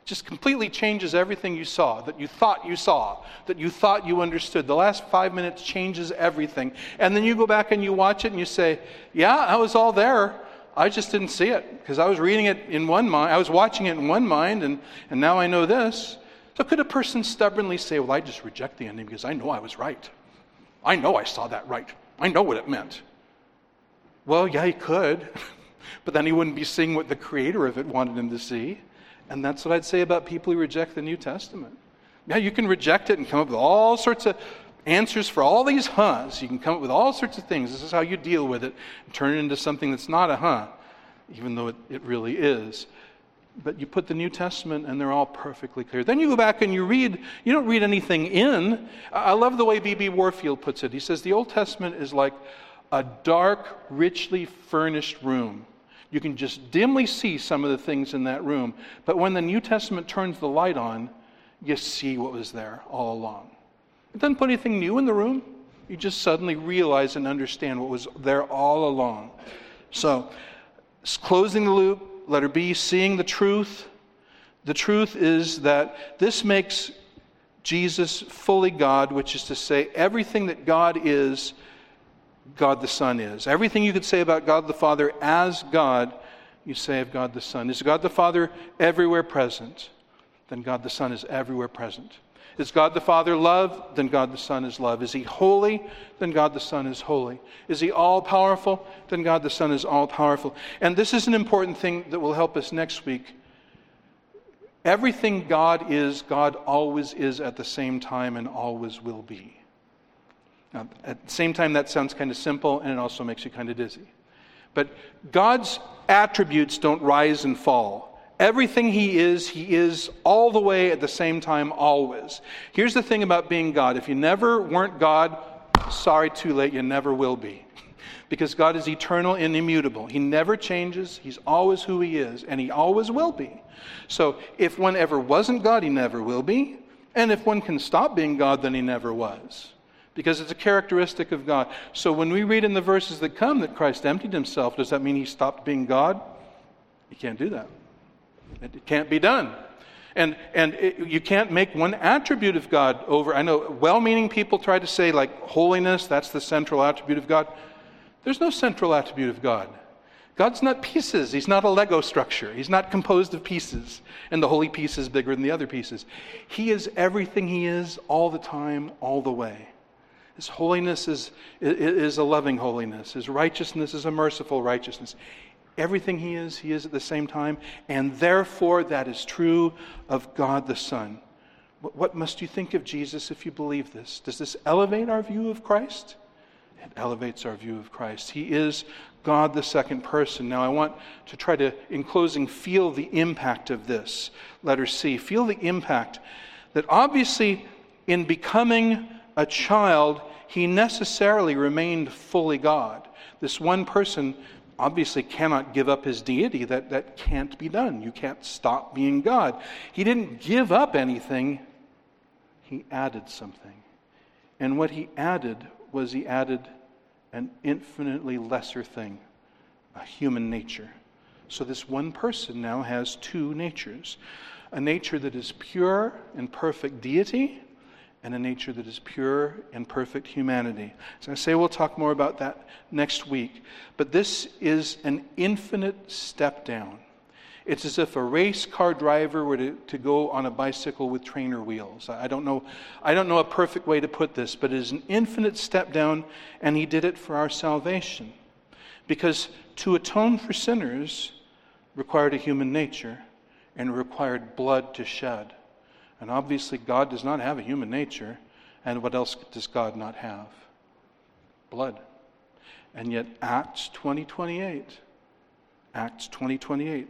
just completely changes everything you saw, that you thought you saw, that you thought you understood. The last five minutes changes everything. And then you go back and you watch it and you say, Yeah, I was all there. I just didn't see it because I was reading it in one mind. I was watching it in one mind, and, and now I know this. So could a person stubbornly say, Well, I just reject the ending because I know I was right? I know I saw that right. I know what it meant. Well, yeah, he could, but then he wouldn't be seeing what the creator of it wanted him to see. And that's what I'd say about people who reject the New Testament. Yeah, you can reject it and come up with all sorts of answers for all these huhs. You can come up with all sorts of things. This is how you deal with it and turn it into something that's not a huh, even though it, it really is. But you put the New Testament and they're all perfectly clear. Then you go back and you read, you don't read anything in. I love the way B.B. Warfield puts it. He says the Old Testament is like a dark, richly furnished room. You can just dimly see some of the things in that room. But when the New Testament turns the light on, you see what was there all along. It doesn't put anything new in the room. You just suddenly realize and understand what was there all along. So, closing the loop, letter B, seeing the truth. The truth is that this makes Jesus fully God, which is to say, everything that God is, God the Son is. Everything you could say about God the Father as God, you say of God the Son. Is God the Father everywhere present? Then God the Son is everywhere present. Is God the Father love? Then God the Son is love. Is He holy? Then God the Son is holy. Is He all powerful? Then God the Son is all powerful. And this is an important thing that will help us next week. Everything God is, God always is at the same time and always will be. Now, at the same time, that sounds kind of simple and it also makes you kind of dizzy. But God's attributes don't rise and fall. Everything He is, He is all the way at the same time, always. Here's the thing about being God if you never weren't God, sorry, too late, you never will be. Because God is eternal and immutable. He never changes, He's always who He is, and He always will be. So if one ever wasn't God, He never will be. And if one can stop being God, then He never was because it's a characteristic of God. So when we read in the verses that come that Christ emptied himself, does that mean he stopped being God? You can't do that. It can't be done. And, and it, you can't make one attribute of God over. I know well meaning people try to say, like, holiness, that's the central attribute of God. There's no central attribute of God. God's not pieces. He's not a Lego structure. He's not composed of pieces, and the holy piece is bigger than the other pieces. He is everything He is all the time, all the way. His holiness is, is a loving holiness. His righteousness is a merciful righteousness. Everything He is, He is at the same time, and therefore that is true of God the Son. What must you think of Jesus if you believe this? Does this elevate our view of Christ? It elevates our view of Christ. He is God the second person. Now, I want to try to, in closing, feel the impact of this. Letter C. Feel the impact that obviously, in becoming a child, he necessarily remained fully God. This one person obviously cannot give up his deity. That, that can't be done. You can't stop being God. He didn't give up anything, he added something. And what he added was he added an infinitely lesser thing a human nature. So this one person now has two natures a nature that is pure and perfect deity and a nature that is pure and perfect humanity. So I say we'll talk more about that next week. But this is an infinite step down. It's as if a race car driver were to, to go on a bicycle with trainer wheels. I don't, know, I don't know a perfect way to put this, but it is an infinite step down, and he did it for our salvation. Because to atone for sinners required a human nature and required blood to shed. And obviously, God does not have a human nature. And what else does God not have? Blood. And yet, Acts 20 28, Acts 20 28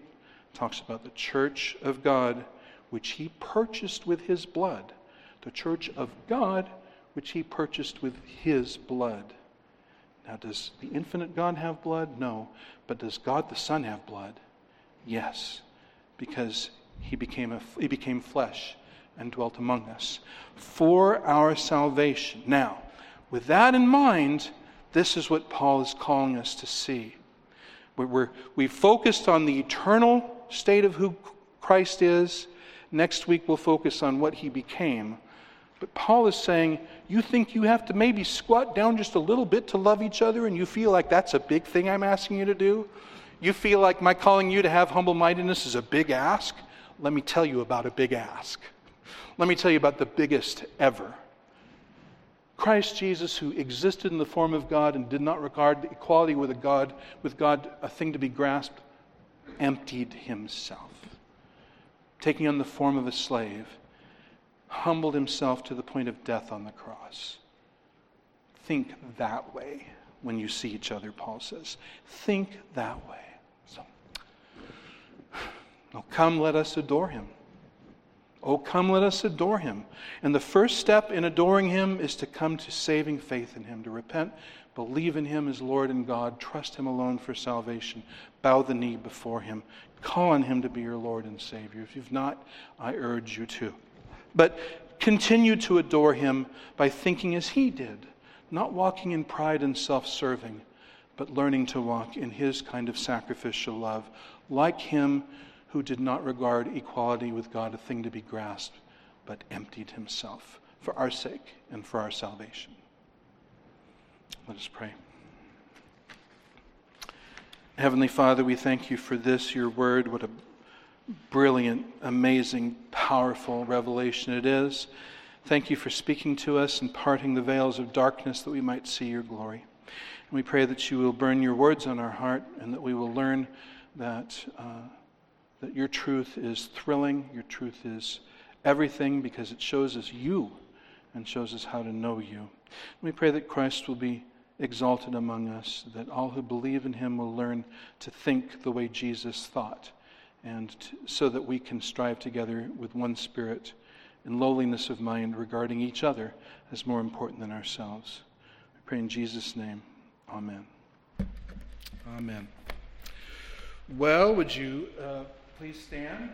talks about the church of God, which he purchased with his blood. The church of God, which he purchased with his blood. Now, does the infinite God have blood? No. But does God the Son have blood? Yes, because he became, a, he became flesh and dwelt among us for our salvation. Now, with that in mind, this is what Paul is calling us to see. We're, we focused on the eternal state of who Christ is. Next week, we'll focus on what he became. But Paul is saying, you think you have to maybe squat down just a little bit to love each other, and you feel like that's a big thing I'm asking you to do? You feel like my calling you to have humble mindedness is a big ask? Let me tell you about a big ask. Let me tell you about the biggest ever. Christ Jesus, who existed in the form of God and did not regard equality with, God, with God a thing to be grasped, emptied himself. taking on the form of a slave, humbled himself to the point of death on the cross. Think that way when you see each other, Paul says. Think that way. So, oh, come, let us adore him. Oh, come, let us adore him. And the first step in adoring him is to come to saving faith in him, to repent, believe in him as Lord and God, trust him alone for salvation, bow the knee before him, call on him to be your Lord and Savior. If you've not, I urge you to. But continue to adore him by thinking as he did, not walking in pride and self serving, but learning to walk in his kind of sacrificial love, like him who did not regard equality with God a thing to be grasped, but emptied himself for our sake and for our salvation. Let us pray. Heavenly Father, we thank you for this, your word. What a brilliant, amazing, powerful revelation it is. Thank you for speaking to us and parting the veils of darkness that we might see your glory. And we pray that you will burn your words on our heart and that we will learn that. Uh, that your truth is thrilling, your truth is everything because it shows us you and shows us how to know you. We pray that Christ will be exalted among us, that all who believe in him will learn to think the way Jesus thought, and to, so that we can strive together with one spirit in lowliness of mind regarding each other as more important than ourselves. We pray in Jesus' name. Amen. Amen. Well, would you. Uh Please stand.